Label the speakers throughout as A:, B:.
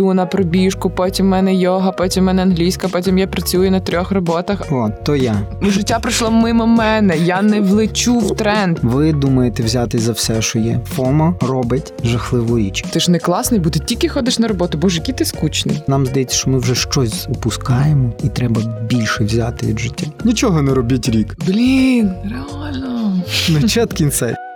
A: йду на пробіжку, потім в мене йога, потім в мене англійська, потім я працюю на трьох роботах.
B: О, то я.
A: Життя пройшло мимо мене. Я не влечу в тренд.
B: Ви думаєте взятись за все, що є. FOMO робить жахливу річ.
A: Ти ж не класний, бо ти тільки ходиш на роботу. Боже, який ти скучний.
B: Нам здається, що ми вже щось упускаємо, і треба більше взяти від життя. Нічого не робіть рік.
A: Блін, реально.
B: Начат кінця.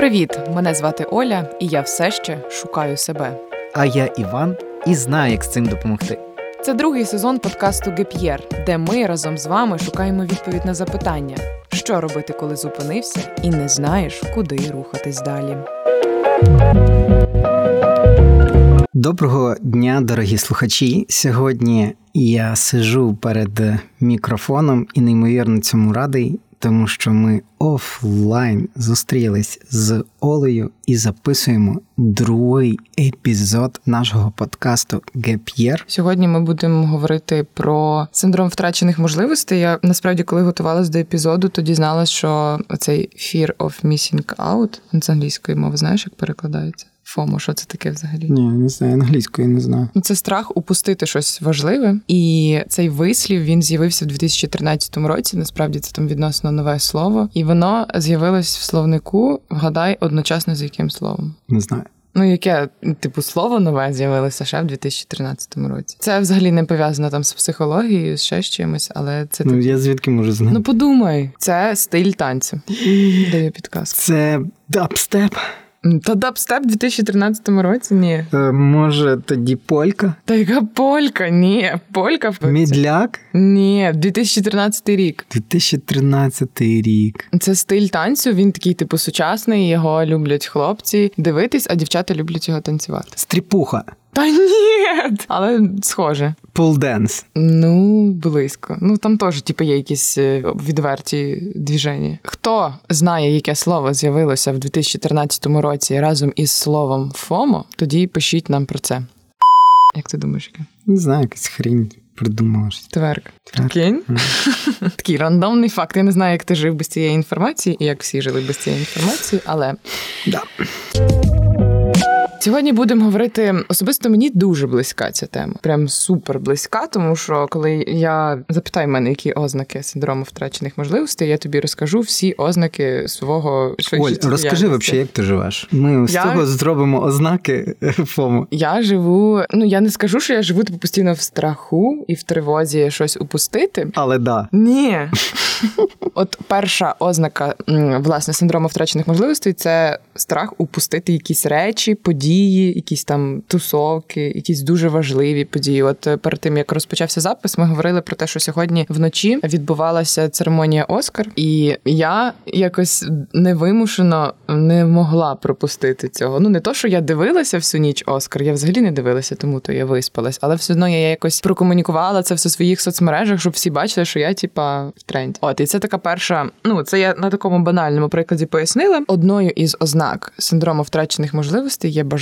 A: Привіт! Мене звати Оля, і я все ще шукаю себе.
B: А я Іван і знаю, як з цим допомогти.
A: Це другий сезон подкасту Gap Year, де ми разом з вами шукаємо відповідь на запитання, що робити, коли зупинився, і не знаєш, куди рухатись далі.
B: Доброго дня, дорогі слухачі. Сьогодні я сижу перед мікрофоном і неймовірно цьому радий, тому що ми офлайн зустрілись з Олею і записуємо другий епізод нашого подкасту Gap Year.
A: Сьогодні ми будемо говорити про синдром втрачених можливостей. Я насправді, коли готувалась до епізоду, то дізналась, що цей fear of missing out з англійської мови, знаєш, як перекладається? FOMO, що це таке взагалі?
B: Ні, не знаю, англійської не знаю.
A: Це страх упустити щось важливе, і цей вислів він з'явився в 2013 році. Насправді це там відносно нове слово, і воно з'явилось в словнику. Вгадай одночасно з яким словом.
B: Не знаю.
A: Ну, яке типу слово нове з'явилося ще в 2013 році. Це взагалі не пов'язано там з психологією, ще з чимось, але це
B: Ну
A: так-
B: я звідки можу знати?
A: Ну подумай, це стиль танцю. Даю підказку.
B: Це дабстеп.
A: Та дабстеп в 2013 році? Ні.
B: Е, може, тоді полька?
A: Та яка полька? Ні, полька в
B: Мідляк?
A: Ні, 2013 рік.
B: 2013 рік.
A: Це стиль танцю. Він такий, типу, сучасний. Його люблять хлопці дивитись, а дівчата люблять його танцювати.
B: Стріпуха.
A: Та ні, але схоже.
B: Pole dance.
A: Ну, близько. Ну там теж, типу, є якісь е, відверті двіження. Хто знає, яке слово з'явилося в 2013 році разом із словом FOMO, тоді пишіть нам про це. Як ти думаєш, яке?
B: Не знаю, якась хрінь придумала.
A: Тверк. Прикинь? Такий рандомний факт. Я не знаю, як ти жив без цієї інформації, і як всі жили без цієї інформації, але
B: Да.
A: Сьогодні будемо говорити особисто мені дуже близька ця тема. Прям супер близька, тому що коли я запитай мене, які ознаки синдрому втрачених можливостей, я тобі розкажу всі ознаки свого
B: Оль, розкажи взагалі, як ти живеш. Ми з
A: Я-
B: цього зробимо ознаки FOMO.
A: Я живу. Ну я не скажу, що я живу типу, постійно в страху і в тривозі щось упустити.
B: Але да.
A: Ні. От перша ознака власне синдрому втрачених можливостей це страх упустити якісь речі, події, якісь там тусовки, якісь дуже важливі події. От е, перед тим як розпочався запис, ми говорили про те, що сьогодні вночі відбувалася церемонія Оскар, і я якось невимушено не могла пропустити цього. Ну не то, що я дивилася всю ніч Оскар, я взагалі не дивилася, тому то я виспалась, але все одно я якось прокомунікувала це все в своїх соцмережах, щоб всі бачили, що я типа в тренді. От і це така перша. Ну це я на такому банальному прикладі пояснила. Одною із ознак синдрому втрачених можливостей є бажання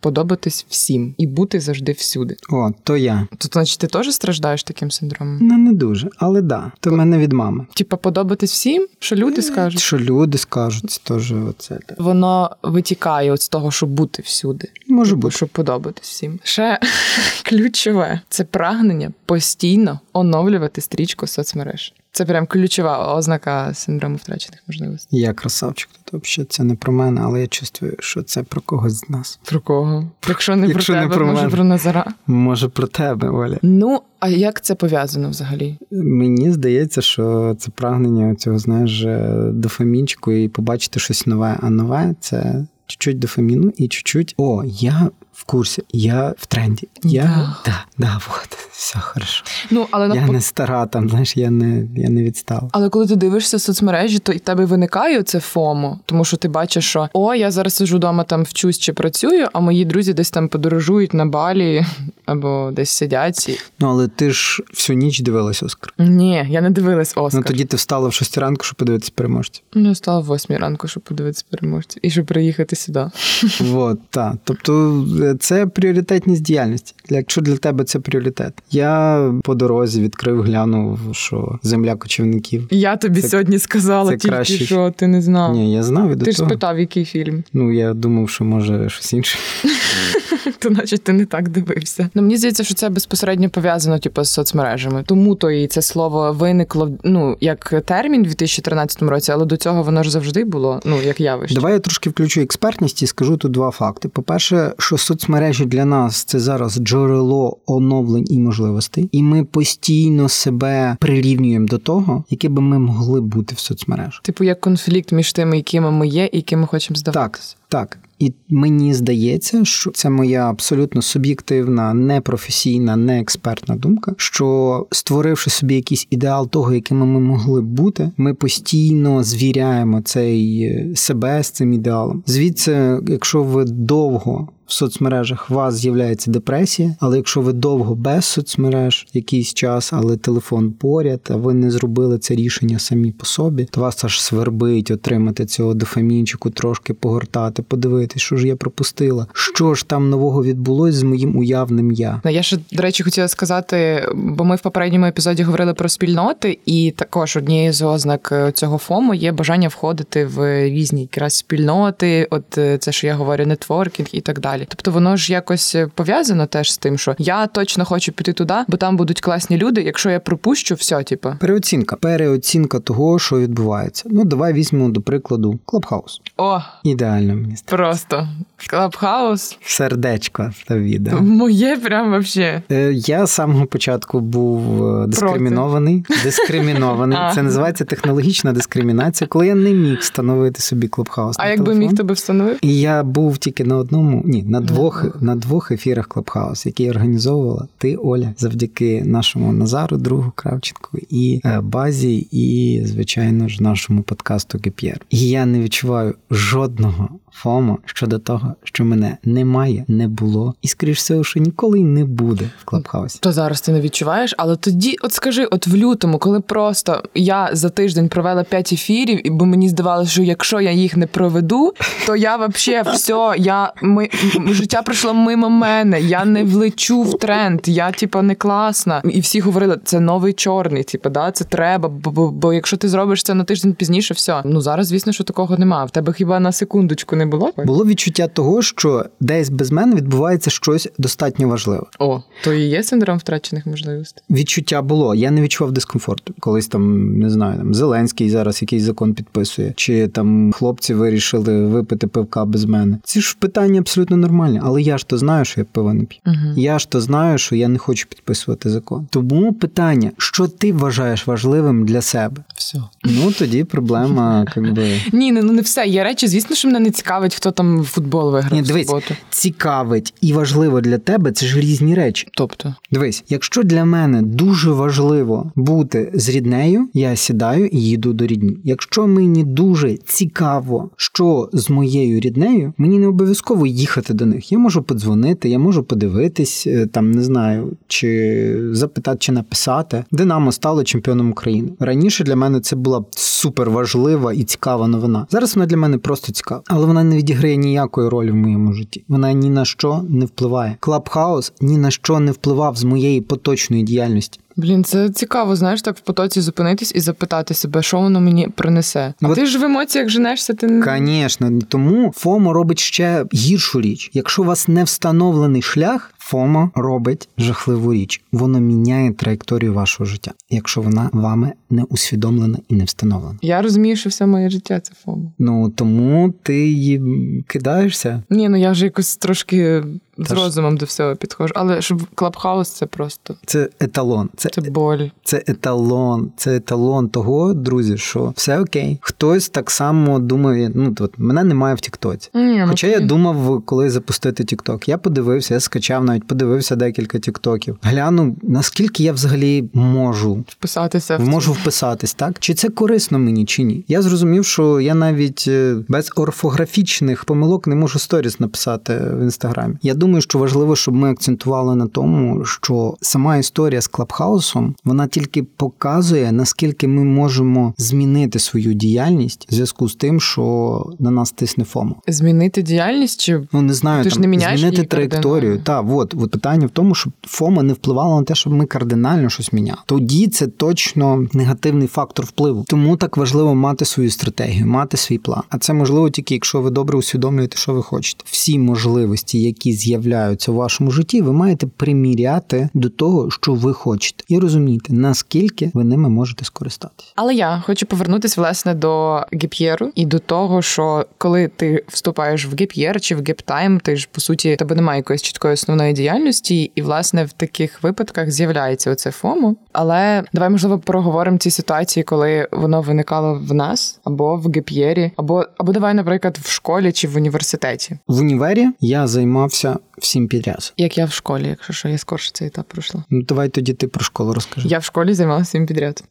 A: подобатись всім і бути завжди всюди.
B: О, то я.
A: Тут, значить, ти теж страждаєш таким синдромом?
B: Ну, не дуже, але да. То в мене від мами.
A: Типа подобатись всім, що люди скажуть.
B: Що люди скажуть, це теж оце. так.
A: Воно витікає от з того, щоб бути всюди.
B: Може
A: Типу,
B: бути.
A: щоб подобатись всім. Ще ключове це прагнення постійно оновлювати стрічку соцмереж. Це прям ключова ознака синдрому втрачених можливостей.
B: Я красавчик, тут взагалі це не про мене, але я чувствую, що це про когось з нас.
A: Про кого? Якщо не
B: Якщо
A: про
B: не
A: тебе,
B: про
A: може
B: мене.
A: про Назара.
B: Може, про тебе, Оля.
A: Ну, а як це пов'язано взагалі?
B: Мені здається, що це прагнення цього, знаєш, е, дофамінчику і побачити щось нове. А нове це чуть-чуть дофаміну і чуть-чуть. О, я в курсі, я в тренді. Я
A: Да.
B: да, да, вот, все хорошо.
A: Ну, але
B: Я не стара, там, знаєш, я не, я не відстала.
A: Але коли ти дивишся соцмережі, то і в тебе виникає це FOMO, тому що ти бачиш, що о, я зараз сижу вдома, там вчусь чи працюю, а мої друзі десь там подорожують на Балі або десь сидять. І...
B: Ну, але ти ж всю ніч дивилась Оскар.
A: Ні, я не дивилась Оскар.
B: Ну тоді ти встала в 6 ранку, щоб подивитися переможців.
A: Ну, стала в восьмій ранку, щоб подивитися переможців і щоб приїхати сюди.
B: Вот, так. Тобто це пріоритетність діяльності. Якщо для тебе це пріоритет, я по дорозі відкрив, глянув, що земля кочівників.
A: Я тобі це, сьогодні сказала, це тільки краще. що ти не знав.
B: Ні, я знав і до
A: Ти
B: того.
A: ж спитав, який фільм.
B: Ну я думав, що може щось інше.
A: То значить ти не так дивився. Ну мені здається, що це безпосередньо пов'язано, типу, з соцмережами. Тому то і це слово виникло ну як термін у 2013 році, але до цього воно ж завжди було. Ну як явище.
B: Давай я трошки включу експертність і скажу тут два факти. По-перше, що соцмережі для нас це зараз джерело оновлень і можливостей, і ми постійно себе прирівнюємо до того, яке би ми могли бути в соцмережах.
A: Типу, як конфлікт між тими, якими ми є, і якими хочемо здаватися.
B: Так, так. І мені здається, що це моя абсолютно суб'єктивна, непрофесійна, не експертна думка. Що створивши собі якийсь ідеал того, якими ми могли б бути, ми постійно звіряємо цей е, себе з цим ідеалом. Звідси, якщо ви довго в соцмережах у вас з'являється депресія, але якщо ви довго без соцмереж якийсь час, але телефон поряд, а ви не зробили це рішення самі по собі, то вас аж свербить отримати цього дофамінчику, трошки погортати, подивитись, що ж я пропустила, що ж там нового відбулось з моїм уявним я.
A: Ну, я ще до речі хотіла сказати, бо ми в попередньому епізоді говорили про спільноти, і також однією з ознак е, цього фому є бажання входити в різні якраз спільноти, от е, це що я говорю, нетворкінг і так далі далі. Тобто воно ж якось е, пов'язано теж з тим, що я точно хочу піти туди, бо там будуть класні люди. Якщо я пропущу, все, типу.
B: переоцінка, переоцінка того, що відбувається. Ну давай візьмемо до прикладу Клабхаус.
A: О,
B: ідеально місце.
A: Просто Clubhouse.
B: Сердечко та відео.
A: Моє прям вообще.
B: Е, я з самого початку був е, дискримінований. Проти. Дискримінований. Це називається технологічна дискримінація, коли я не міг встановити собі Clubhouse.
A: А якби міг тебе встановив?
B: І я був тільки на одному, ні, на двох на двох ефірах Clubhouse, які організовувала ти, Оля, завдяки нашому Назару, другу Кравченку, і е, базі, і звичайно ж нашому подкасту Gap Year. І я не відчуваю жодного FOMO щодо того, що мене немає, не було, і скоріш всього, що ніколи й не буде в Clubhouse і.
A: То зараз ти не відчуваєш, але тоді, от скажи, от в лютому, коли просто я за тиждень провела п'ять ефірів, і бо мені здавалося, що якщо я їх не проведу, то я вообще все, я ми життя пройшло мимо мене. Я не влечу в тренд, я типа не класна. І всі говорили, це новий чорний, типа, да, це треба. Бо, бо, якщо ти зробиш це на тиждень пізніше, все. Ну зараз, звісно, що такого немає. В тебе хіба на секундочку не було?
B: Було відчуття того, що десь без мене відбувається щось достатньо важливе.
A: О, то і є синдром втрачених можливостей.
B: Відчуття було. Я не відчував дискомфорту. Колись там не знаю, там Зеленський зараз якийсь закон підписує, чи там хлопці вирішили випити пивка без мене. Ці ж питання абсолютно нормальні, але я ж то знаю, що я пива не п'ю.
A: Угу.
B: Я ж то знаю, що я не хочу підписувати закон. Тому питання, що ти вважаєш важливим для себе?
A: Все.
B: Ну тоді проблема, якби...
A: Ні, ну не все. Є речі, звісно, що мене не цікавить, хто там футбол виграв. Ні,
B: дивись,
A: суботу.
B: цікавить і важливо для тебе це ж різні речі.
A: Тобто,
B: дивись, якщо для мене дуже важливо бути з ріднею, я сідаю і їду до рідні. Якщо мені дуже цікаво, що з моєю ріднею, мені не обов'язково їхати до них. Я можу подзвонити, я можу подивитись, е, там не знаю, чи запитати, чи написати. Динамо стало чемпіоном України. Раніше для мене це була супер важлива і цікава новина. Зараз вона для мене просто цікава, але вона не відіграє ніякої ролі в моєму житті. Вона ні на що не впливає. Клабхаус ні на що не впливав з моєї поточної діяльності.
A: Блін, це цікаво, знаєш, так в потоці зупинитись і запитати себе, що воно мені принесе. А От, ти ж в емоціях женешся, ти не
B: Звісно, тому FOMO робить ще гіршу річ. Якщо у вас не встановлений шлях, FOMO робить жахливу річ. Воно міняє траєкторію вашого життя, якщо вона вами не усвідомлена і не встановлена.
A: Я розумію, що все моє життя це ФОМО.
B: Ну тому ти її кидаєшся.
A: Ні, ну я вже якось трошки з Та розумом до всього підходжу. Але щоб клабхаус це просто
B: це еталон. Це,
A: це боль.
B: Це еталон. Це еталон того, друзі, що все окей. Хтось так само думає. Ну от мене немає в Тіктоці. Хоча
A: окей.
B: я думав, коли запустити Тікток. Я подивився, я скачав навіть навіть подивився декілька тіктоків. Гляну, наскільки я взагалі можу
A: вписатися,
B: можу вписатись, так чи це корисно мені, чи ні. Я зрозумів, що я навіть е, без орфографічних помилок не можу сторіс написати в інстаграмі. Я думаю, що важливо, щоб ми акцентували на тому, що сама історія з клабхаусом вона тільки показує наскільки ми можемо змінити свою діяльність в зв'язку з тим, що на нас тисне FOMO.
A: Змінити діяльність чи
B: ну не знаю,
A: Ти
B: там,
A: ж не міняєш
B: змінити траєкторію. Так, от, от питання в тому, щоб FOMO не впливало на те, щоб ми кардинально щось міняли. Тоді це точно негативний фактор впливу. Тому так важливо мати свою стратегію, мати свій план. А це можливо тільки, якщо ви добре усвідомлюєте, що ви хочете. Всі можливості, які з'являються в вашому житті, ви маєте приміряти до того, що ви хочете, і розуміти, наскільки ви ними можете скористатися.
A: Але я хочу повернутися власне до gap year у і до того, що коли ти вступаєш в gap year чи в gap time, ти ж по суті тебе немає якоїсь чіткої основної діяльності, і власне в таких випадках з'являється оце FOMO. Але давай можливо проговоримо ці ситуації, коли воно виникало в нас або в gap year і, або або давай, наприклад, в школі чи в університеті.
B: В універі я займався всім підряд.
A: Як я в школі, якщо що я скорше цей етап пройшла.
B: Ну давай тоді ти про школу розкажи.
A: Я в школі займалася всім підряд.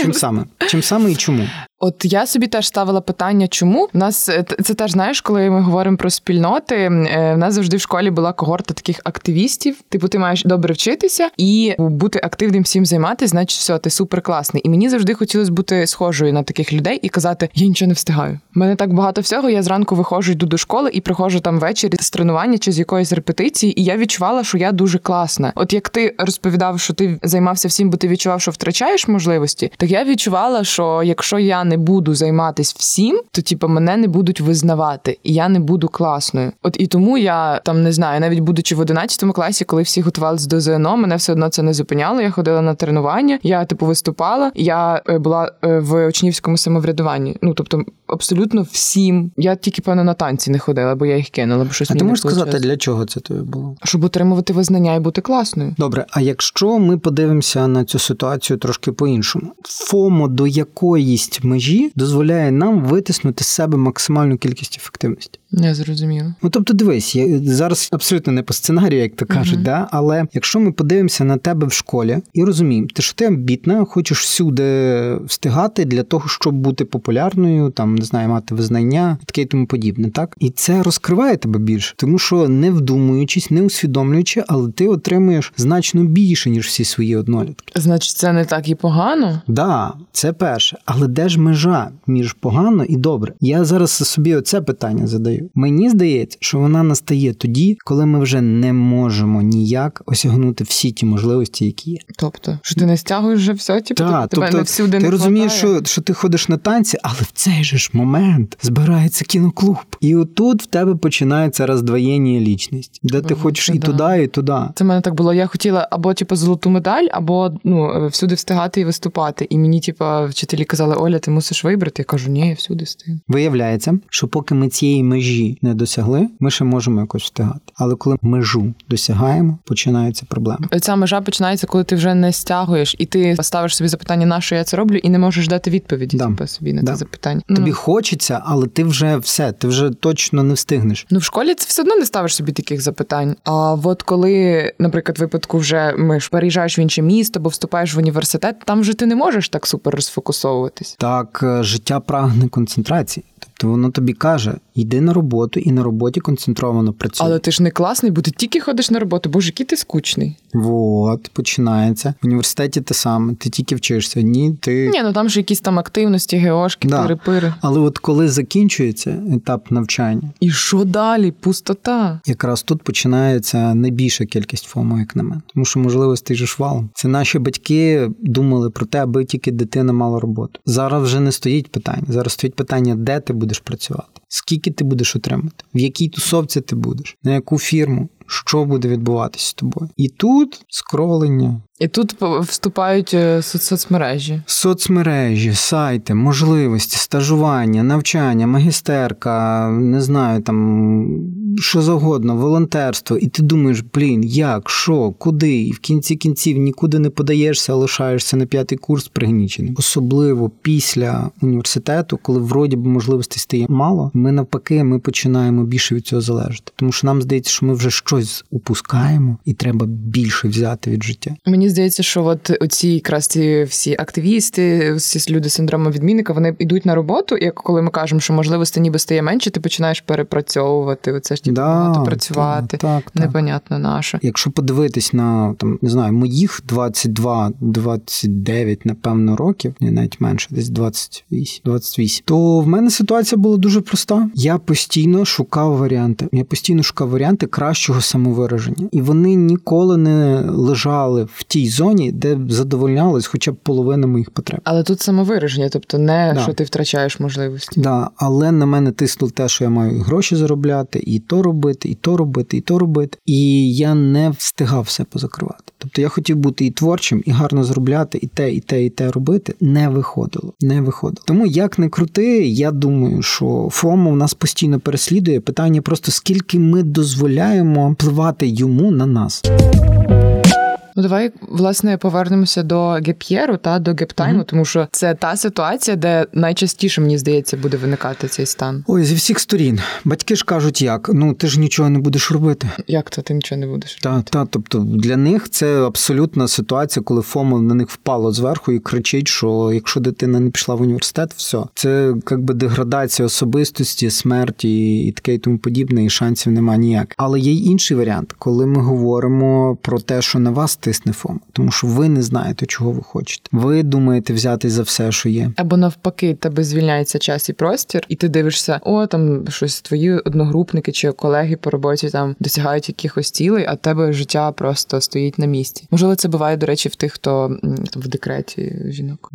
B: Чим саме? Чим саме і чому?
A: От я собі теж ставила питання, чому У нас е, це теж знаєш, коли ми говоримо про спільноти. Е, в нас завжди в школі була когорта таких активістів. Типу, ти маєш добре вчитися і бути активним всім займатися, значить, все, ти супер класний. І мені завжди хотілося бути схожою на таких людей і казати: я нічого не встигаю. У мене так багато всього. Я зранку виходжу, йду до школи і приходжу там ввечері з тренування чи з якоїсь репетиції, і я відчувала, що я дуже класна. От як ти розповідав, що ти займався всім, бо ти відчував, що втрачаєш можливості, так я відчувала, що якщо я не буду займатися всім, то типу, мене не будуть визнавати, і я не буду класною. От і тому я там не знаю, навіть будучи в 11 класі, коли всі готувалися до ЗНО, мене все одно це не зупиняло. Я ходила на тренування, я типу виступала. Я е, була е, в учнівському самоврядуванні. Ну тобто, абсолютно всім. Я тільки певно на танці не ходила, бо я їх кинула. Бо щось
B: а ти можеш сказати, для чого це тобі було?
A: Щоб отримувати визнання і бути класною.
B: Добре, а якщо ми подивимося на цю ситуацію трошки по-іншому, FOMO до якоїсь межі дозволяє нам витиснути з себе максимальну кількість ефективності.
A: Не зрозуміло.
B: Ну тобто, дивись, я зараз абсолютно не по сценарію, як то кажуть, uh-huh. да? але якщо ми подивимося на тебе в школі і розуміємо, ти що ти амбітна, хочеш всюди встигати для того, щоб бути популярною, там не знаю, мати визнання таке і тому подібне, так і це розкриває тебе більше, тому що не вдумуючись, не усвідомлюючи, але ти отримуєш значно більше ніж всі свої однолітки.
A: Значить, це не так і погано?
B: Да, це перше, але де ж межа між погано і добре? Я зараз собі оце питання задаю. Мені здається, що вона настає тоді, коли ми вже не можемо ніяк осягнути всі ті можливості, які є.
A: Тобто, що ти не стягуєш вже все, типу,
B: да,
A: тебе
B: тобто,
A: не всюди
B: ти
A: не
B: розумієш, що що ти ходиш на танці, але в цей же ж момент збирається кіноклуб, і отут в тебе починається роздвоєння лічності, де ти
A: О,
B: хочеш
A: це
B: і
A: да.
B: туди, і туди.
A: Це в мене так було. Я хотіла або типу золоту медаль, або ну всюди встигати і виступати. І мені, типу, вчителі казали, Оля, ти мусиш вибрати. Я кажу, ні, я всюди встигну.
B: Виявляється, що поки ми цієї межі не досягли, ми ще можемо якось встигати. Але коли межу досягаємо, починаються проблеми.
A: Ця межа починається, коли ти вже не стягуєш, і ти ставиш собі запитання, на що я це роблю, і не можеш дати відповіді
B: Да.
A: типу, собі на
B: Да.
A: це запитання.
B: Тобі
A: Ну,
B: хочеться, але ти вже все, ти вже точно не встигнеш.
A: Ну, в школі це все одно не ставиш собі таких запитань. А от коли, наприклад, в випадку вже ми ж переїжджаєш в інше місто, або вступаєш в університет, там вже ти не можеш так супер розфокусовуватись.
B: Так, е, життя прагне концентрації. Тобто воно тобі каже: йди на роботу і на роботі концентровано працюй.
A: Але ти ж не класний, бо ти тільки ходиш на роботу. Боже, який ти скучний.
B: От, починається. В університеті те саме, ти тільки вчишся. Ні, ти.
A: Ні, ну там ж якісь там активності, геошки,
B: Да.
A: пири-пири.
B: Але от коли закінчується етап навчання,
A: І що далі? Пустота.
B: якраз тут починається найбільша кількість FOMO, як на мене. Тому що можливостей же ж валом. Це наші батьки думали про те, аби тільки дитина мала роботу. Зараз вже не стоїть питання. Зараз стоїть питання, де ти будеш працювати, скільки ти будеш отримати, в якій тусовці ти будеш, на яку фірму. Що буде відбуватися з тобою? І тут скролення,
A: І тут вступають е, соцмережі.
B: соцмережі, сайти, можливості, стажування, навчання, магістерка, не знаю, там що завгодно, волонтерство, і ти думаєш, блін, як, що, куди? І в кінці кінців нікуди не подаєшся, а лишаєшся на п'ятий курс пригніченим. Особливо після університету, коли вроді б можливостей стає мало, ми навпаки, ми починаємо більше від цього залежати. Тому що нам здається, що ми вже щось упускаємо, і треба більше взяти від життя.
A: Мені здається, що от оці якраз ці всі активісти, всі люди з синдрому відмінника, вони йдуть на роботу, і коли ми кажемо, що можливості ніби стає менше, ти починаєш перепрацьовувати. Оце ж типу, да, працювати. Так, так, непонятно наше.
B: Якщо подивитись на там не знаю, моїх 22-29, напевно, років, не навіть менше, десь 28, 28, то в мене ситуація була дуже проста. Я постійно шукав варіанти. Я постійно шукав варіанти кращого самовираження, і вони ніколи не лежали в тій зоні, де задовольнялись хоча б половина моїх потреб.
A: Але тут самовираження, тобто не да. що ти втрачаєш можливості.
B: Да, але на мене тиснуло те, що я маю гроші заробляти, і то робити, і то робити, і то робити. І я не встигав все позакривати. Тобто я хотів бути і творчим, і гарно заробляти, і те, і те, і те робити. Не виходило. Не виходило. Тому як не крути, я думаю, що FOMO в нас постійно переслідує питання просто скільки ми дозволяємо впливати йому на нас.
A: Ну, давай власне повернемося до геп'єру та до гептайму, mm-hmm. тому що це та ситуація, де найчастіше мені здається буде виникати цей стан.
B: Ой, зі всіх сторін. Батьки ж кажуть, як ну ти ж нічого не будеш робити.
A: Як то ти нічого не будеш?
B: Так, та, тобто для них це абсолютна ситуація, коли FOMO на них впало зверху і кричить, що якщо дитина не пішла в університет, все це якби деградація особистості, смерті і таке і тому подібне, і шансів немає ніяк. Але є й інший варіант, коли ми говоримо про те, що на вас тисне FOMO, тому що ви не знаєте, чого ви хочете. Ви думаєте взяти за все, що є.
A: Або навпаки, тебе звільняється час і простір, і ти дивишся, о, там щось твої одногрупники чи колеги по роботі там досягають якихось цілей, а тебе життя просто стоїть на місці. Можливо, це буває, до речі, в тих, хто там в декреті жінок.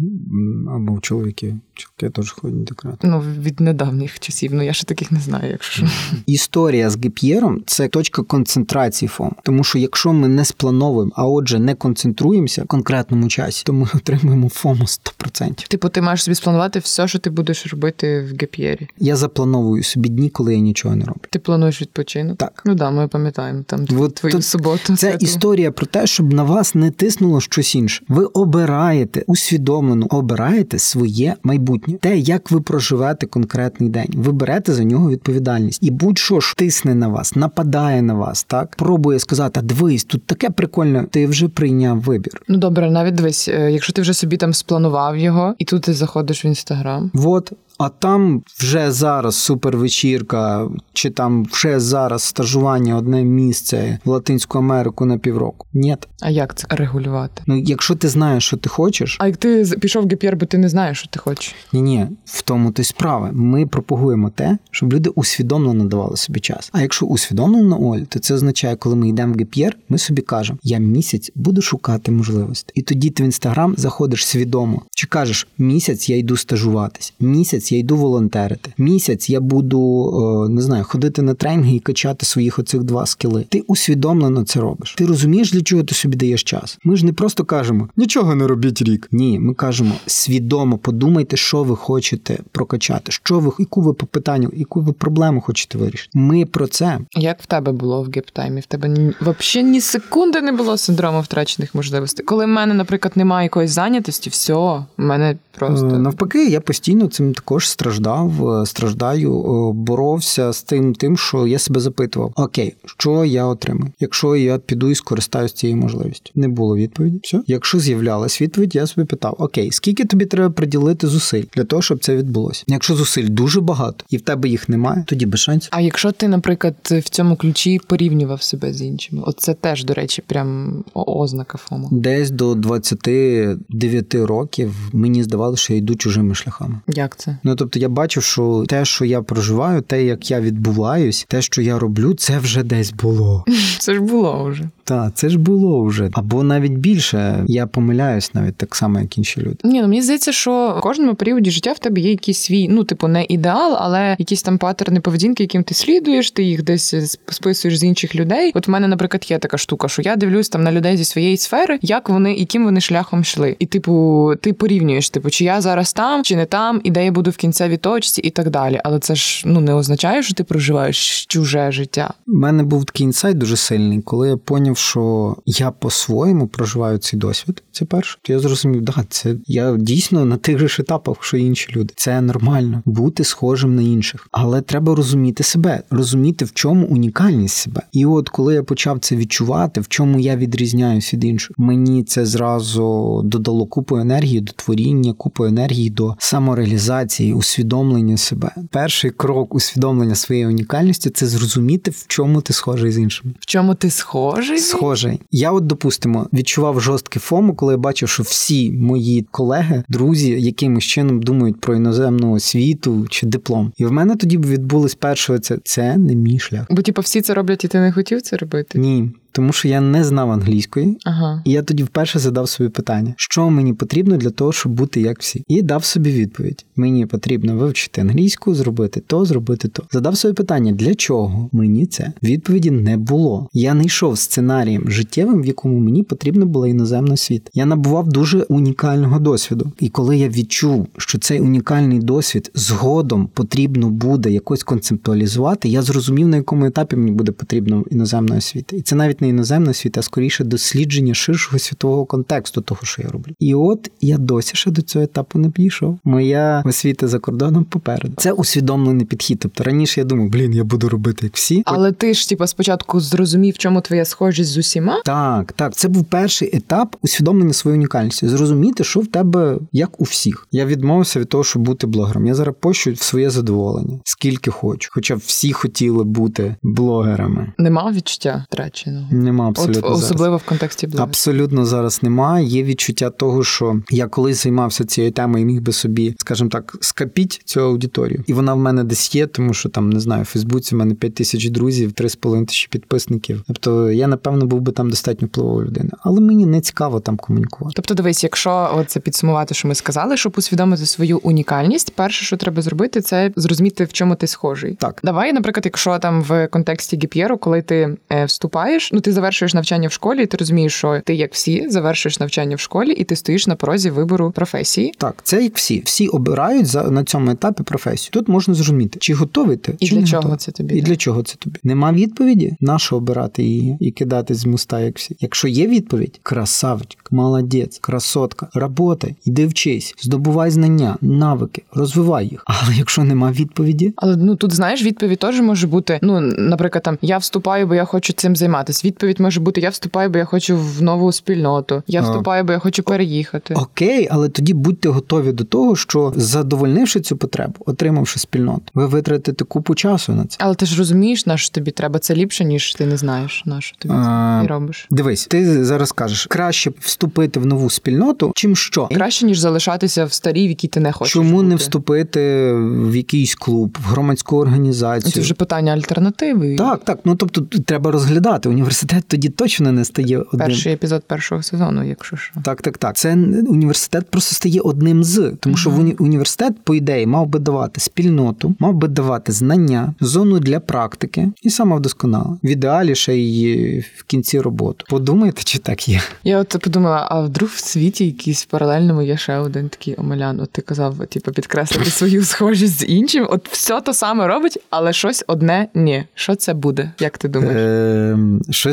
B: Або в чоловіків. Чоловіки теж ходять в декрет.
A: Ну, від недавніх часів. Ну я ще таких не знаю, якщо
B: історія з gap year ом це точка концентрації FOMO. Тому що якщо ми не сплановуємо, а отже, не концентруємося в конкретному часі, то ми отримуємо FOMO 100%.
A: Типу, ти маєш собі спланувати все, що ти будеш робити в gap year і.
B: Я заплановую собі дні, коли я нічого не роблю.
A: Ти плануєш відпочинок?
B: Так.
A: Ну да, ми пам'ятаємо там От твою суботу.
B: Це історія про те, щоб на вас не тиснуло щось інше. Ви обираєте усвідомлено, обираєте своє майбутнє, те, як ви проживете конкретний день. Ви берете за нього відповідальність, і будь-що ж тисне на вас, нападає на вас, так пробує сказати: дивись, тут таке прикольне. Ти вже прийняв вибір.
A: Ну добре, навіть дивись, е, якщо ти вже собі там спланував його, і тут ти заходиш в інстаграм.
B: Вот а там вже зараз супервечірка, чи там вже зараз стажування одне місце в Латинську Америку на півроку. Ні.
A: А як це регулювати?
B: Ну, якщо ти знаєш, що ти хочеш.
A: А як ти пішов в ГПР, бо ти не знаєш, що ти хочеш?
B: Ні, ні, в тому то й справа. Ми пропагуємо те, щоб люди усвідомлено давали собі час. А якщо усвідомлено, Оль, то це означає, коли ми йдемо в ГПР, ми собі кажемо, я місяць буду шукати можливості. І тоді ти в інстаграм заходиш свідомо. Чи кажеш, місяць я йду стажуватись, місяць я йду волонтерити. Місяць я буду не знаю, ходити на тренінги і качати своїх оцих два скіли. Ти усвідомлено це робиш. Ти розумієш, для чого ти собі даєш час? Ми ж не просто кажемо нічого не робіть рік. Ні, ми кажемо свідомо подумайте, що ви хочете прокачати, що ви яку ви по питанню, яку ви проблему хочете вирішити. Ми про це.
A: Як в тебе було в гептаймі? В тебе взагалі ні секунди не було синдрому втрачених можливостей. Коли в мене, наприклад, немає якоїсь зайнятості, все, в мене просто
B: навпаки, я постійно цим також страждав, е, страждаю, е, боровся з тим, тим, що я себе запитував: Окей, що я отримаю? Якщо я піду і скористаюсь цією можливістю, не було відповіді. Все, якщо з'являлась відповідь, я собі питав: Окей, скільки тобі треба приділити зусиль для того, щоб це відбулося? Якщо зусиль дуже багато і в тебе їх немає, тоді без шансів.
A: А якщо ти, наприклад, в цьому ключі порівнював себе з іншими, от це теж, до речі, прям ознака FOMO.
B: Десь до 29 років мені здавалося, що я йду чужими шляхами.
A: Як це?
B: Ну тобто я бачив, що те, що я проживаю, те, як я відбуваюсь, те, що я роблю, це вже десь було.
A: Це ж було вже.
B: Так, це ж було вже. Або навіть більше. Я помиляюсь навіть так само, як інші люди.
A: Ні, ну мені здається, що в кожному періоді життя в тебе є якийсь свій, ну, типу, не ідеал, але якісь там паттерни поведінки, яким ти слідуєш, ти їх десь списуєш з інших людей. От в мене, наприклад, є така штука, що я дивлюсь там на людей зі своєї сфери, як вони яким вони шляхом йшли. І, типу, ти порівнюєш, типу, чи я зараз там, чи не там, і де я буду в кінцевій точці, і так далі. Але це ж ну не означає, що ти проживаєш чуже життя.
B: У мене був такий інсайт дуже сильний, коли я поняв, що я по-своєму проживаю цей досвід. Це перше. То я зрозумів, да, це я дійсно на тих же етапах, що інші люди. Це нормально бути схожим на інших, але треба розуміти себе, розуміти в чому унікальність себе. І от коли я почав це відчувати, в чому я відрізняюсь від інших, мені це зразу додало купу енергії до творіння, купу енергії до самореалізації, усвідомлення себе. Перший крок усвідомлення своєї унікальності це зрозуміти, в чому ти схожий з іншими.
A: В чому ти схожий?
B: Схожий. Я, от, допустимо, відчував жорсткий фому, коли я бачив, що всі мої колеги, друзі, якимось чином думають про іноземну освіту чи диплом. І в мене тоді б відбулось перше, це це не мій шлях.
A: Бо типу, всі це роблять, і ти не хотів це робити?
B: Ні тому що я не знав англійської,
A: ага.
B: і я тоді вперше задав собі питання, що мені потрібно для того, щоб бути як всі, і дав собі відповідь: мені потрібно вивчити англійську, зробити то, зробити то. Задав собі питання, для чого мені це? Відповіді не було. Я не йшов сценарієм життєвим, в якому мені потрібна була іноземна освіта. Я набував дуже унікального досвіду. І коли я відчув, що цей унікальний досвід згодом потрібно буде якось концептуалізувати, я зрозумів, на якому етапі мені буде потрібна іноземна освіта. І це навіть не іноземна світ, а скоріше дослідження ширшого світового контексту того, що я роблю. І от я досі ще до цього етапу не підійшов. Моя освіта за кордоном попереду. Це усвідомлений підхід. Тобто раніше я думав, блін, я буду робити як всі.
A: Але ти ж типу, спочатку зрозумів, в чому твоя схожість з усіма?
B: Так, так. Це був перший етап усвідомлення своєї унікальності. Зрозуміти, що в тебе як у всіх. Я відмовився від того, щоб бути блогером. Я зараз пощу в своє задоволення, скільки хочу. Хоча всі хотіли бути блогерами.
A: Нема відчуття втраченого.
B: Нема абсолютно
A: От, особливо
B: зараз.
A: в контексті блогу.
B: Абсолютно зараз немає. Є відчуття того, що я колись займався цією темою і міг би собі, скажімо так, скапіть цю аудиторію. І вона в мене десь є, тому що там не знаю, в Фейсбуці в мене 5 тисяч друзів, 3,5 тисячі підписників. Тобто я напевно був би там достатньо впливовою людиною. Але мені не цікаво там комунікувати.
A: Тобто, дивись, якщо це підсумувати, що ми сказали, щоб усвідомити свою унікальність, перше, що треба зробити, це зрозуміти, в чому ти схожий.
B: Так,
A: давай, наприклад, якщо там в контексті гіп'єру, коли ти е, вступаєш, ну ти завершуєш навчання в школі, і ти розумієш, що ти, як всі, завершуєш навчання в школі, і ти стоїш на порозі вибору професії.
B: Так, це як всі. Всі обирають за на цьому етапі професію. Тут можна зрозуміти, чи готовий ти,
A: і
B: чи
A: для
B: не
A: чого
B: готовий.
A: це тобі
B: і для чого це тобі. Нема відповіді, нащо обирати її і кидати з моста, як всі. Якщо є відповідь, красавчик, молодець, красотка, работай, іди вчись, здобувай знання, навики, розвивай їх. Але якщо нема відповіді,
A: але ну тут знаєш, відповідь теж може бути. Ну, наприклад, там я вступаю, бо я хочу цим займатися. Відповідь може бути: я вступаю, бо я хочу в нову спільноту. Я вступаю, бо я хочу переїхати.
B: Окей, але тоді будьте готові до того, що задовольнивши цю потребу, отримавши спільноту, ви витратите купу часу на це.
A: Але ти ж розумієш, на що тобі треба це ліпше, ніж ти не знаєш, на що тобі
B: а,
A: і робиш.
B: Дивись, ти зараз кажеш, краще вступити в нову спільноту, чим що
A: краще ніж залишатися в старій, в якій ти не хочеш.
B: Чому
A: бути.
B: не вступити в якийсь клуб, в громадську організацію?
A: Це вже питання альтернативи.
B: Так, так. Ну тобто треба розглядати. Університет тоді точно не стає одним.
A: Перший епізод першого сезону, якщо що.
B: Так, так, так. Це університет просто стає одним з, тому що uh-huh. університет, по ідеї, мав би давати спільноту, мав би давати знання, зону для практики і самовдосконало. В ідеалі ще й в кінці роботи. Подумайте, чи так є.
A: Я от подумала: а вдруг в світі якийсь паралельному є ще один такий омелян. От ти казав, типу, підкреслити свою схожість з іншим. От все то саме робить, але щось одне ні. Що це буде? Як ти думаєш?
B: Е,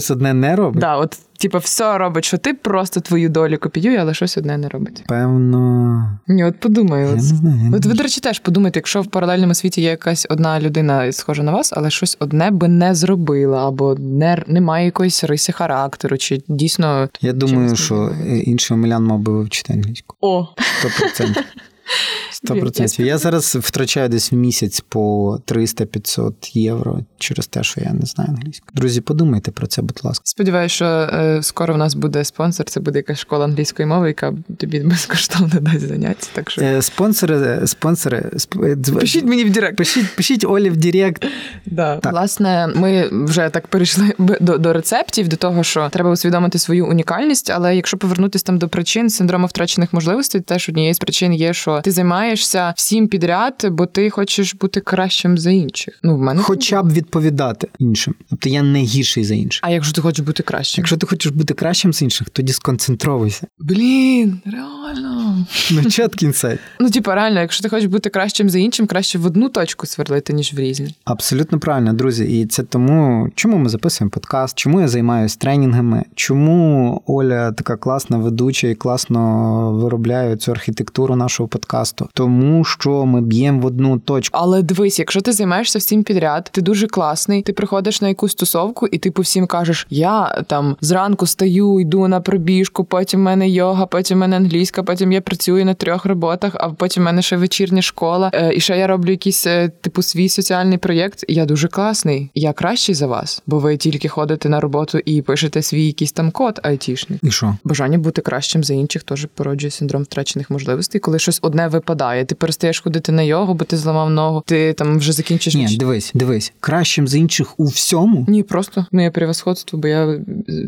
B: Щось одне не робить?
A: Да, от Типа, все робить, що ти просто твою долю копіює, але щось одне не робить.
B: Певно.
A: Ні, от подумай.
B: Я
A: от.
B: не знаю.
A: От ви, до речі, теж подумайте, якщо в паралельному світі є якась одна людина схожа на вас, але щось одне би не зробила, або не, немає якоїсь риси характеру, чи дійсно.
B: Я думаю, що інший омелян мав би вивчити англійську.
A: О!
B: 100%. 100%. Я зараз втрачаю десь в місяць по 300-500 євро через те, що я не знаю англійську. Друзі, подумайте про це, будь ласка.
A: Сподіваюся, що е, скоро в нас буде спонсор. Це буде якась школа англійської мови, яка тобі безкоштовно дасть заняття. Так що
B: е, спонсори, спонсори,
A: пишіть мені в Директ.
B: Пишіть, пишіть Олі в Директ.
A: Да. Так. Власне, ми вже так перейшли до до рецептів, до того, що треба усвідомити свою унікальність. Але якщо повернутися там до причин синдрому втрачених можливостей, теж однією з причин є, що ти займаєшся всім підряд, бо ти хочеш бути кращим за інших. Ну, в мене
B: хоча б відповідати іншим. Тобто я не гірший за інших.
A: А якщо ти хочеш бути кращим?
B: Якщо ти хочеш бути кращим з інших, тоді сконцентруйся.
A: Блін, реально.
B: Ну, чіткий інсайт.
A: Ну, типу, реально, якщо ти хочеш бути кращим за іншим, краще в одну точку сверлити, ніж в різні.
B: Абсолютно правильно, друзі. І це тому, чому ми записуємо подкаст, чому я займаюся тренінгами, чому Оля така класна ведуча і класно виробляє цю архітектуру нашого подкасту. Тому що ми б'ємо в одну точку.
A: Але дивись, якщо ти займаєшся всім підряд, ти дуже класний. Ти приходиш на якусь тусовку, і ти по всім кажеш: я там зранку стаю, йду на пробіжку, потім в мене йога, потім в мене англійська, потім я працюю на трьох роботах, а потім в мене ще вечірня школа. Е, і ще я роблю якийсь е, типу свій соціальний проєкт. Я дуже класний. Я кращий за вас, бо ви тільки ходите на роботу і пишете свій якийсь там код айтішний.
B: І що?
A: Бажання бути кращим за інших теж породжує синдром втрачених можливостей, коли щось одне випадає. Ти перестаєш ходити на йогу, бо ти зламав ногу. Ти там вже закінчиш.
B: Ні, дивись, дивись, кращим за інших у всьому.
A: Ні, просто моє превосходство, бо я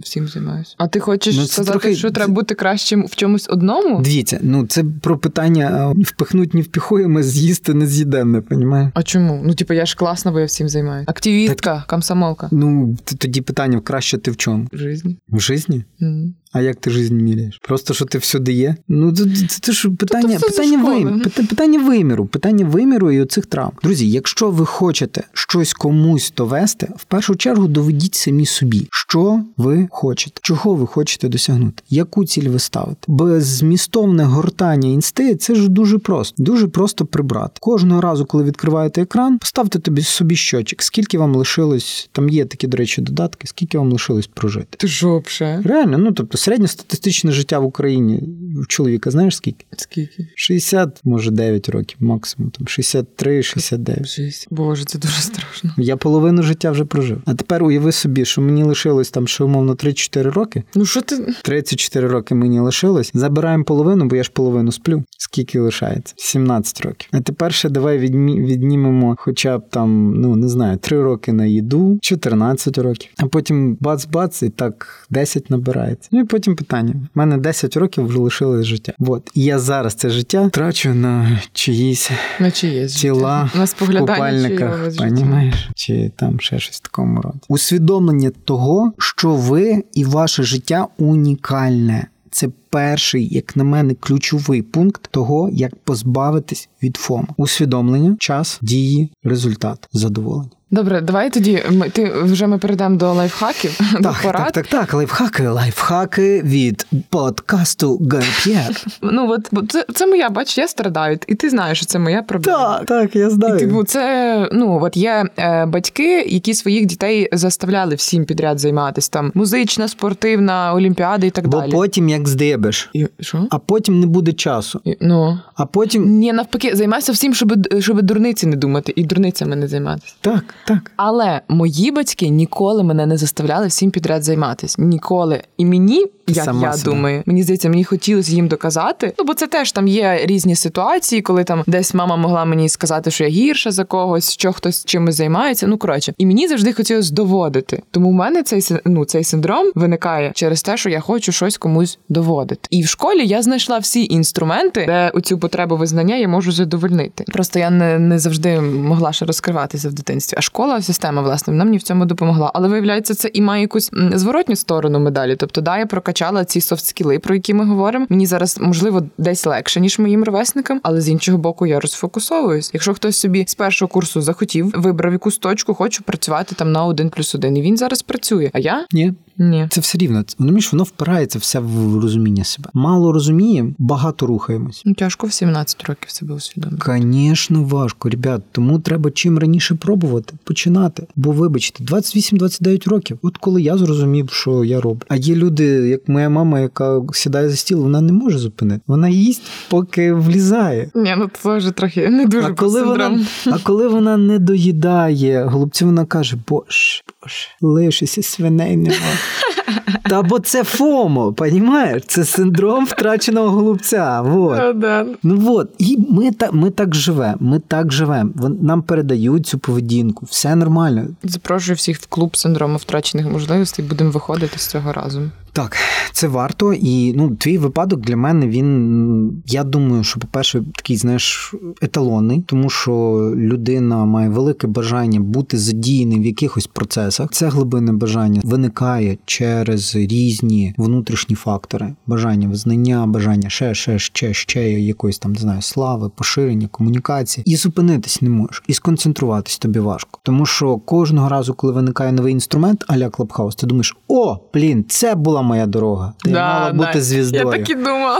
A: всім займаюся. А ти хочеш ну, сказати, трохи... що треба бути кращим в чомусь одному?
B: Дивіться, ну це про питання впихнуть, не впихуємо, з'їсти не з'їденне, понімає?
A: А чому? Ну типу, я ж класна, бо я всім займаюся. Активістка, так... комсомолка.
B: Ну тоді питання краще ти в чому?
A: В житті.
B: В житті? Mm. А як ти жизнь міряєш? Просто що ти всюди є? Ну це, це, це ж питання питання, вим, питання виміру, питання виміру і оцих травм. Друзі, якщо ви хочете щось комусь довести, в першу чергу доведіть самі собі, що ви хочете, чого ви хочете досягнути, яку ціль ви ставите. Беззмістовне гортання інсти це ж дуже просто, дуже просто прибрати. Кожного разу, коли відкриваєте екран, поставте тобі собі щочик, скільки вам лишилось. Там є такі, до речі, додатки, скільки вам лишилось прожити.
A: Ти вже?
B: Реально, ну тобто середньостатистичне життя в Україні у чоловіка, знаєш скільки?
A: Скільки?
B: 60, може 9 років, максимум там 63-69.
A: Боже, це дуже страшно.
B: Я половину життя вже прожив. А тепер уяви собі, що мені лишилось там ще умовно 3-4 роки.
A: Ну що ти
B: 34 роки мені лишилось. Забираємо половину, бо я ж половину сплю. Скільки лишається? 17 років. А тепер ще давай відмі... віднімемо, хоча б там, ну не знаю, 3 роки на їду, 14 років, а потім бац-бац, і так 10 набирається. Ну і потім питання. У мене 10 років вже лишилось життя. От. І я зараз це життя трачу на чиїсь
A: на чиїсь
B: тіла
A: на
B: в купальниках, понімаєш? Чи там ще щось в такому роді. Усвідомлення того, що ви і ваше життя унікальне. Це перший, як на мене, ключовий пункт того, як позбавитись від ФОМ. Усвідомлення, час, дії, результат, задоволення.
A: Добре, давай тоді ми ти вже ми перейдемо до лайфхаків.
B: Так,
A: до порад.
B: так, так, так. Лайфхаки, лайфхаки від подкасту Гарп'єр.
A: Ну от це це моя, бач, я страдаю, і ти знаєш, що це моя проблема.
B: Так, так, я знаю. І,
A: типу, це ну от є е, батьки, які своїх дітей заставляли всім підряд займатися там музична, спортивна, олімпіади і так
B: бо
A: далі.
B: Бо потім як здибеш,
A: і, що?
B: а потім не буде часу.
A: І, ну
B: а потім
A: ні, навпаки, займайся всім, щоб щоб дурниці не думати, і дурницями не займатися.
B: Так. Так.
A: Але мої батьки ніколи мене не заставляли всім підряд займатися. Ніколи. І мені, як Сама я себе. думаю, мені здається, мені хотілося їм доказати. Ну, бо це теж там є різні ситуації, коли там десь мама могла мені сказати, що я гірша за когось, що хтось чимось займається. Ну коротше, і мені завжди хотілося доводити. Тому в мене цей ну, цей синдром виникає через те, що я хочу щось комусь доводити. І в школі я знайшла всі інструменти, де оцю потребу визнання я можу задовольнити. Просто я не, не завжди могла ще розкриватися в дитинстві. А школа система, власне, вона мені в цьому допомогла. Але виявляється, це і має якусь зворотню сторону медалі. Тобто, да, я прокачала ці софт-скіли, про які ми говоримо. Мені зараз можливо десь легше ніж моїм ровесникам, але з іншого боку, я розфокусовуюсь. Якщо хтось собі з першого курсу захотів, вибрав якусь точку, хочу працювати там на один плюс один, і він зараз працює. А я
B: ні.
A: Ні.
B: Це все рівно. Розумієш, воно впирається все в розуміння себе. Мало розуміємо, багато рухаємось.
A: Ну, Тяжко в 17 років себе усвідомити.
B: Звісно, важко, ребят. Тому треба чим раніше пробувати, починати. Бо, вибачте, 28-29 років. От коли я зрозумів, що я роблю. А є люди, як моя мама, яка сідає за стіл, вона не може зупинити. Вона їсть, поки влізає.
A: Ні, ну це вже трохи не дуже а коли
B: вона, А коли вона не доїдає голубці, вона каже: Боже, боже, лишися свиней нема. Та бо це FOMO, понімаєш? Це синдром втраченого голубця. Вот.
A: Ну, да.
B: Ну от, і ми так ми так живемо. Ми так живемо. Нам передають цю поведінку. Все нормально.
A: Запрошую всіх в клуб синдрому втрачених можливостей. Будемо виходити з цього разом.
B: Так, це варто. І ну, твій випадок для мене він. Я думаю, що, по-перше, такий, знаєш, еталонний, тому що людина має велике бажання бути задіяним в якихось процесах. Це глибинне бажання виникає через різні внутрішні фактори: бажання визнання, бажання ще, ще, ще, ще якоїсь там не знаю, слави, поширення, комунікації. І зупинитись не можеш, і сконцентруватись тобі важко. Тому що кожного разу, коли виникає новий інструмент, аля Клабхаус, ти думаєш, о, блін, це була моя дорога. Ти
A: Да,
B: мала
A: да.
B: бути звіздою.
A: Я так і думала.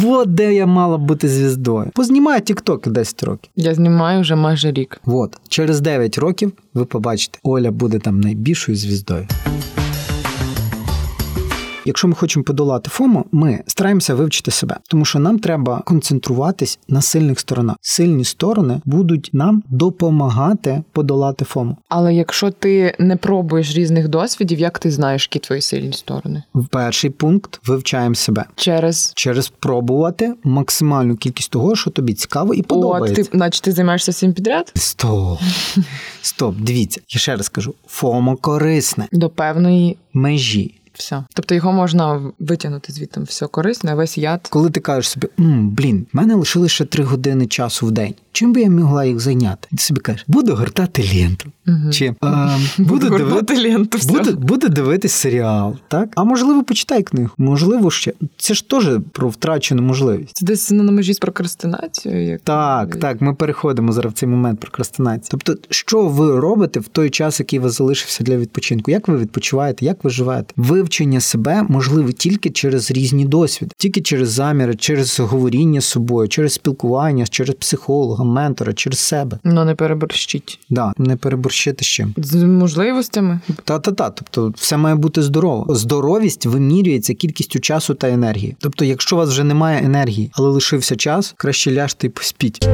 B: Вот де я мала бути звіздою. Познімаю тіктоки 10 років.
A: Я знімаю вже майже рік.
B: От через 9 років ви побачите, Оля буде там найбільшою звіздою. Якщо ми хочемо подолати FOMO, ми стараємося вивчити себе, тому що нам треба концентруватись на сильних сторонах. Сильні сторони будуть нам допомагати подолати FOMO.
A: Але якщо ти не пробуєш різних досвідів, як ти знаєш, які твої сильні сторони?
B: В перший пункт вивчаємо себе
A: Через
B: через пробувати максимальну кількість того, що тобі цікаво і подобається.
A: ти, наче ти займаєшся всім підряд
B: Стоп. Стоп, дивіться, я ще раз кажу: FOMO корисне
A: до певної
B: межі.
A: Все. Тобто його можна витягнути звідти все корисне, весь яд.
B: Коли ти кажеш собі, М, блін, в мене лишилось ще три години часу в день. Чим би я могла їх зайняти? Ти собі кажеш, буду гортати ленту.
A: Угу.
B: Чи е, буду, диви...
A: гортати ленту. Все.
B: буду, буду дивитись серіал, так? А можливо, почитай книгу. Можливо, ще. Це ж теж про втрачену можливість.
A: Це десь на межі з прокрастинацією. Як...
B: Так, так, ми переходимо зараз в цей момент прокрастинації. Тобто, що ви робите в той час, який у вас залишився для відпочинку? Як ви відпочиваєте? Як ви живете? Вивчення себе можливе тільки через різні досвіди, тільки через заміри, через говоріння з собою, через спілкування, через психолога, ментора, через себе.
A: Ну не переборщіть.
B: Да, не переборщити з чим.
A: З можливостями.
B: Та-та-та. Тобто, все має бути здорово. Здоровість вимірюється кількістю часу та енергії. Тобто, якщо у вас вже немає енергії, але лишився час, краще ляжте і поспіть.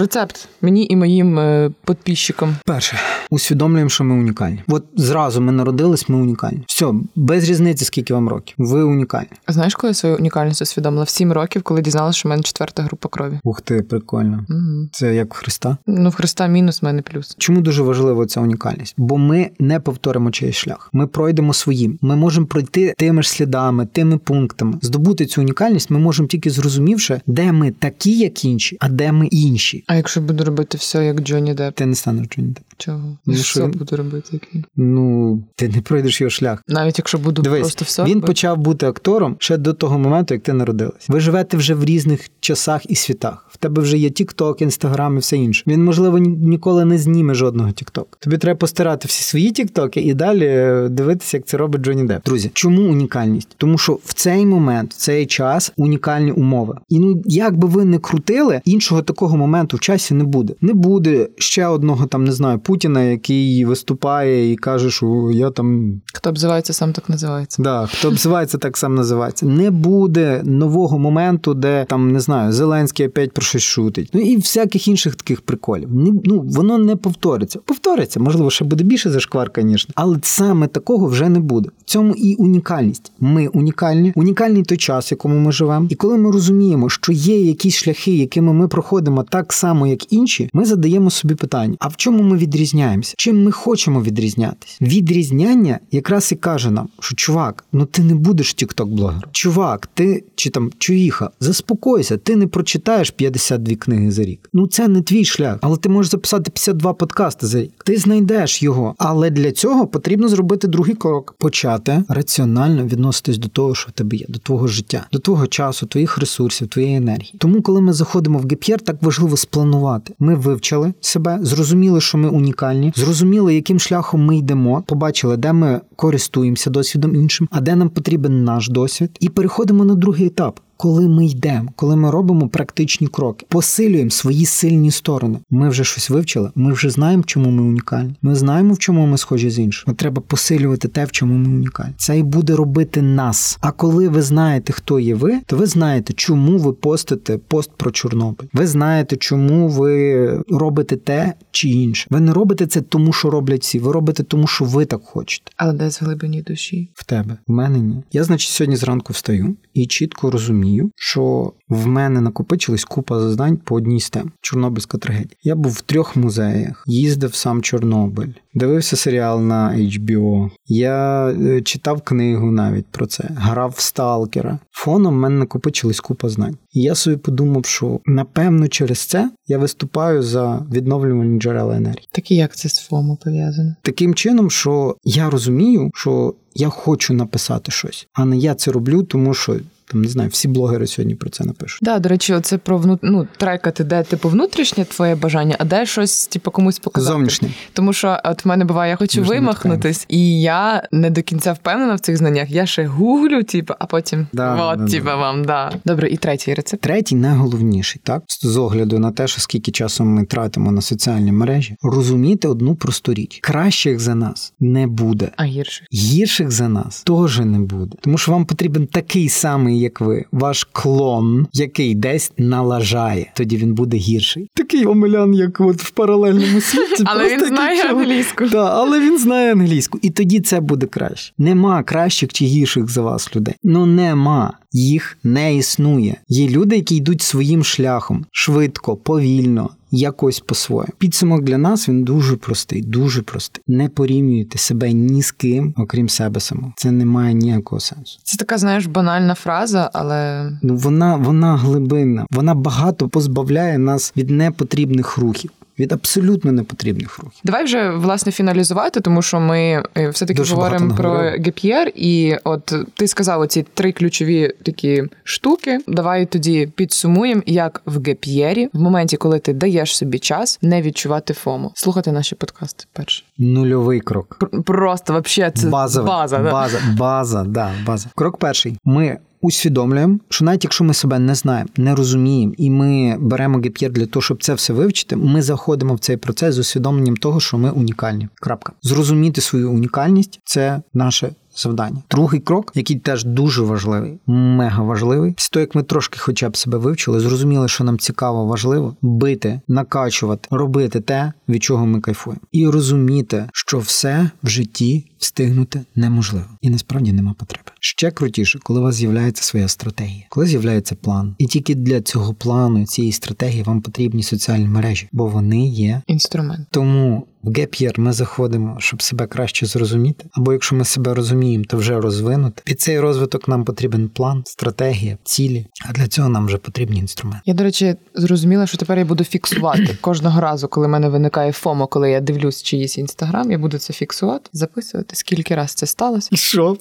A: Рецепт мені і моїм е, підписчикам.
B: Перше, усвідомлюємо, що ми унікальні. От зразу ми народились, ми унікальні. Все, без різниці, скільки вам років. Ви унікальні.
A: А Знаєш, коли я свою унікальність усвідомила? В сім років, коли дізналася, що в мене четверта група крові.
B: Ух ти, прикольно.
A: Угу.
B: Це як в Христа.
A: Ну, в Христа мінус, в мене плюс.
B: Чому дуже важлива ця унікальність? Бо ми не повторимо чийсь шлях. Ми пройдемо своїм. Ми можемо пройти тими ж слідами, тими пунктами. Здобути цю унікальність ми можемо тільки зрозумівши, де ми такі, як інші, а де ми інші.
A: А якщо буду робити все як Джонні Депп?
B: Ти не станеш Джонні Деппом.
A: Чого?
B: Ну, що він-
A: буду робити як він.
B: Ну, ти не пройдеш його шлях.
A: Навіть якщо буду
B: Дивись,
A: просто все
B: він
A: робити.
B: почав бути актором ще до того моменту, як ти народилась. Ви живете вже в різних часах і світах. В тебе вже є TikTok, Instagram і все інше. Він, можливо, ніколи не зніме жодного TikTok. Тобі треба постирати всі свої TikTok і далі е, дивитися, як це робить Джонні Депп. Друзі, чому унікальність? Тому що в цей момент, в цей час унікальні умови. І ну як би ви не крутили, іншого такого моменту в часі не буде. Не буде ще одного там, не знаю, Путіна, який виступає і каже, що я там
A: Хто обзивається, сам так називається.
B: Да, хто обзивається, так сам називається. Не буде нового моменту, де там не знаю, Зеленський опять про щось шутить. Ну і всяких інших таких приколів. Не, ну воно не повториться. Повториться, можливо, ще буде більше зашквар, звісно, але саме такого вже не буде. В цьому і унікальність. Ми унікальні, унікальний той час, в якому ми живемо. І коли ми розуміємо, що є якісь шляхи, якими ми проходимо так само, як інші, ми задаємо собі питання: а в чому ми відрізняємося? Чим ми хочемо відрізнятися? Відрізняння якраз і каже нам, що чувак, ну ти не будеш тікток-блогером. Чувак, ти чи там чуїха, заспокойся, ти не прочитаєш 52 книги за рік. Ну це не твій шлях, але ти можеш записати 52 подкасти за рік. Ти знайдеш його. Але для цього потрібно зробити другий крок: почати раціонально відноситись до того, що в тебе є, до твого життя, до твого часу, твоїх ресурсів, твоєї енергії. Тому, коли ми заходимо в геп'єр, так важливо спланувати. Ми вивчили себе, зрозуміли, що ми унікальні, зрозуміли, яким шляхом ми йдемо, побачили, де ми користуємося досвідом іншим, а де нам потрібен наш досвід, і переходимо на другий етап. Коли ми йдемо, коли ми робимо практичні кроки, посилюємо свої сильні сторони. Ми вже щось вивчили. Ми вже знаємо, чому ми унікальні. Ми знаємо, в чому ми схожі з іншими. Треба посилювати те, в чому ми унікальні. Це і буде робити нас. А коли ви знаєте, хто є ви, то ви знаєте, чому ви постите пост про Чорнобиль. Ви знаєте, чому ви робите те чи інше. Ви не робите це тому, що роблять всі. Ви робите тому, що ви так хочете.
A: Але десь в глибині душі.
B: В тебе в мене ні. Я, значить, сьогодні зранку встаю і чітко розумію, що в мене накопичилась купа знань по одній з тем Чорнобильська трагедія. Я був в трьох музеях, їздив сам Чорнобиль, дивився серіал на HBO. Я е, читав книгу навіть про це, грав в сталкера. Фоном в мене накопичилась купа знань. І я собі подумав, що напевно через це я виступаю за відновлювальні джерела енергії.
A: Так і як це з FOMO пов'язано?
B: Таким чином, що я розумію, що я хочу написати щось, а не я це роблю, тому що там не знаю, всі блогери сьогодні про це напишуть.
A: Да, до речі, це про вну... ну, трекати, де типу внутрішнє твоє бажання, а де щось типу комусь показати.
B: Зовнішнє.
A: Тому що от в мене буває, я хочу Можна вимахнутись, і я не до кінця впевнена в цих знаннях. Я ще гуглю, типу, а потім да, от, да, типу, да. вам да. Добре, і третій рецепт.
B: Третій найголовніший, так з огляду на те, що скільки часу ми тратимо на соціальні мережі, розуміти одну просту річ: кращих за нас не буде,
A: а гірших
B: гірших за нас теж не буде, тому що вам потрібен такий самий як ви, ваш клон, який десь налажає, тоді він буде гірший. Такий омелян, як от в паралельному світі.
A: Але він знає англійську.
B: Так, але він знає англійську. І тоді це буде краще. Нема кращих чи гірших за вас людей. Ну нема. Їх не існує. Є люди, які йдуть своїм шляхом швидко, повільно, якось по-своєму. Підсумок для нас він дуже простий, дуже простий. Не порівнюйте себе ні з ким, окрім себе самого. Це не має ніякого сенсу.
A: Це така, знаєш, банальна фраза, але
B: ну вона вона глибинна, вона багато позбавляє нас від непотрібних рухів від абсолютно непотрібних рухів.
A: Давай вже власне фіналізувати, тому що ми е, все таки говоримо про gap year, і от ти сказав оці три ключові такі штуки. Давай тоді підсумуємо, як в gap year і, в моменті, коли ти даєш собі час, не відчувати FOMO. Слухати наші подкасти. Перше
B: нульовий крок.
A: Просто вообще це
B: Базовий.
A: база.
B: База, база, да, база. Крок перший. Ми усвідомлюємо, що навіть якщо ми себе не знаємо, не розуміємо, і ми беремо gap year для того, щоб це все вивчити, ми заходимо в цей процес з усвідомленням того, що ми унікальні. Крапка. Зрозуміти свою унікальність це наше завдання. Другий крок, який теж дуже важливий, мега важливий, після того, як ми трошки, хоча б себе вивчили, зрозуміли, що нам цікаво, важливо бити, накачувати, робити те, від чого ми кайфуємо, і розуміти, що все в житті встигнути неможливо, і насправді нема потреби. Ще крутіше, коли у вас з'являється своя стратегія, коли з'являється план, і тільки для цього плану цієї стратегії вам потрібні соціальні мережі, бо вони є
A: інструмент.
B: Тому в геп'єр ми заходимо, щоб себе краще зрозуміти. Або якщо ми себе розуміємо, то вже розвинути. Під цей розвиток нам потрібен план, стратегія, цілі. А для цього нам вже потрібні інструменти.
A: Я, до речі, зрозуміла, що тепер я буду фіксувати кожного разу, коли в мене виникає FOMO, коли я дивлюсь чиїсь інстаграм, я буду це фіксувати, записувати, скільки раз це сталося.
B: І що?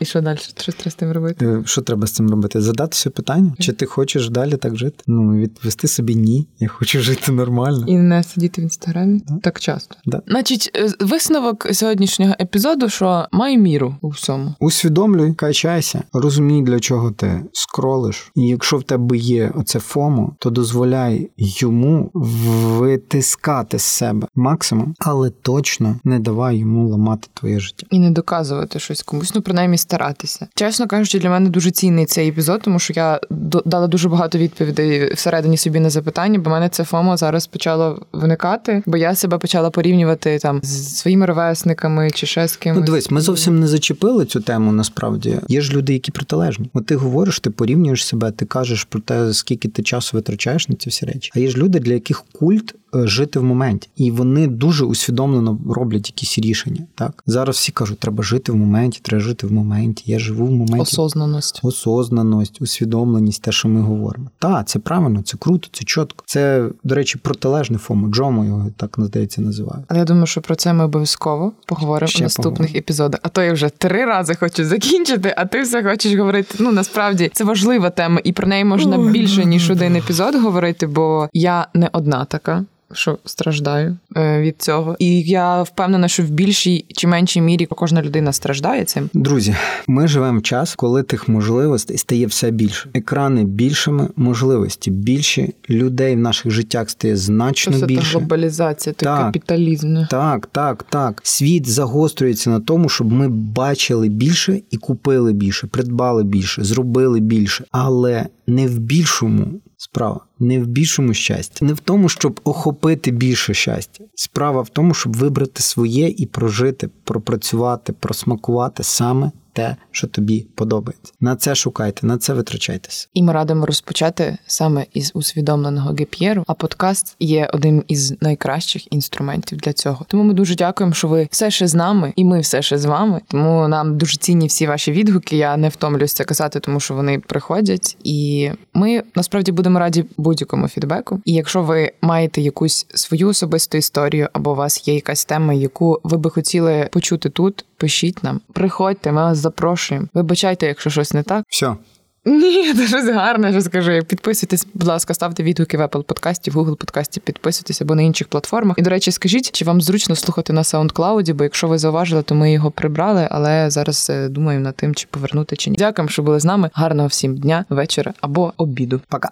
A: І що далі? Що треба з цим робити?
B: Е, що треба з цим робити? Задати собі питання? Чи ти хочеш далі так жити? Ну відповісти собі ні. Я хочу жити нормально
A: і не сидіти в інстаграмі да. так часто.
B: Да.
A: Значить, е, висновок сьогоднішнього епізоду, що май міру у всьому.
B: Усвідомлюй, качайся, розумій, для чого ти скролиш. І якщо в тебе є оце FOMO, то дозволяй йому витискати з себе максимум, але точно не давай йому ламати твоє життя
A: і не доказувати щось комусь. Ну принаймні старатися. Чесно кажучи, для мене дуже цінний цей епізод, тому що я дала дуже багато відповідей всередині собі на запитання, бо в мене це FOMO зараз почало виникати, бо я себе почала порівнювати там з своїми ровесниками чи ще з кимось.
B: Ну, дивись, ми зовсім не зачепили цю тему. Насправді є ж люди, які протилежні. От ти говориш, ти порівнюєш себе, ти кажеш про те, скільки ти часу витрачаєш на ці всі речі. А є ж люди, для яких культ жити в моменті, і вони дуже усвідомлено роблять якісь рішення. Так зараз всі кажуть, треба жити в моменті, треба жити в моменті. Я живу в моменті.
A: Осознаність.
B: осознаність, усвідомленість, те, що ми говоримо. Так, це правильно, це круто, це чітко. Це, до речі, протилежне FOMO. Джомо його так здається називають.
A: Але я думаю, що про це ми обов'язково поговоримо Ще у наступних поговоримо. епізодах. А то я вже три рази хочу закінчити, а ти все хочеш говорити. Ну насправді це важлива тема, і про неї можна більше ніж один епізод говорити, бо я не одна така що страждаю е, від цього, і я впевнена, що в більшій чи меншій мірі кожна людина страждає цим.
B: Друзі, ми живемо в час, коли тих можливостей стає все більше. Екрани більшими, можливості більші людей в наших життях стає значно
A: Це
B: більше.
A: Та глобалізація, той
B: так,
A: капіталізм.
B: Так, так, так. Світ загострюється на тому, щоб ми бачили більше і купили більше, придбали більше, зробили більше, але не в більшому справа, не в більшому щасті, не в тому, щоб охопити більше щастя. Справа в тому, щоб вибрати своє і прожити, пропрацювати, просмакувати саме те, що тобі подобається. На це шукайте, на це витрачайтеся.
A: І ми радимо розпочати саме із усвідомленого геп'єру. А подкаст є одним із найкращих інструментів для цього. Тому ми дуже дякуємо, що ви все ще з нами, і ми все ще з вами. Тому нам дуже цінні всі ваші відгуки. Я не втомлююсь це казати, тому що вони приходять, і ми насправді будемо раді будь-якому фідбеку. І якщо ви маєте якусь свою особисту історію, або у вас є якась тема, яку ви би хотіли почути тут, пишіть нам, приходьте, ми вас запрошуємо. Вибачайте, якщо щось не так.
B: Все.
A: Ні, це щось гарне, що скажу. Підписуйтесь, будь ласка, ставте відгуки в Apple подкасті, в Google подкасті, підписуйтесь або на інших платформах. І, до речі, скажіть, чи вам зручно слухати на SoundCloud, бо якщо ви зауважили, то ми його прибрали, але зараз е, думаємо над тим, чи повернути чи ні. Дякуємо, що були з нами. Гарного всім дня, вечора або обіду.
B: Пока.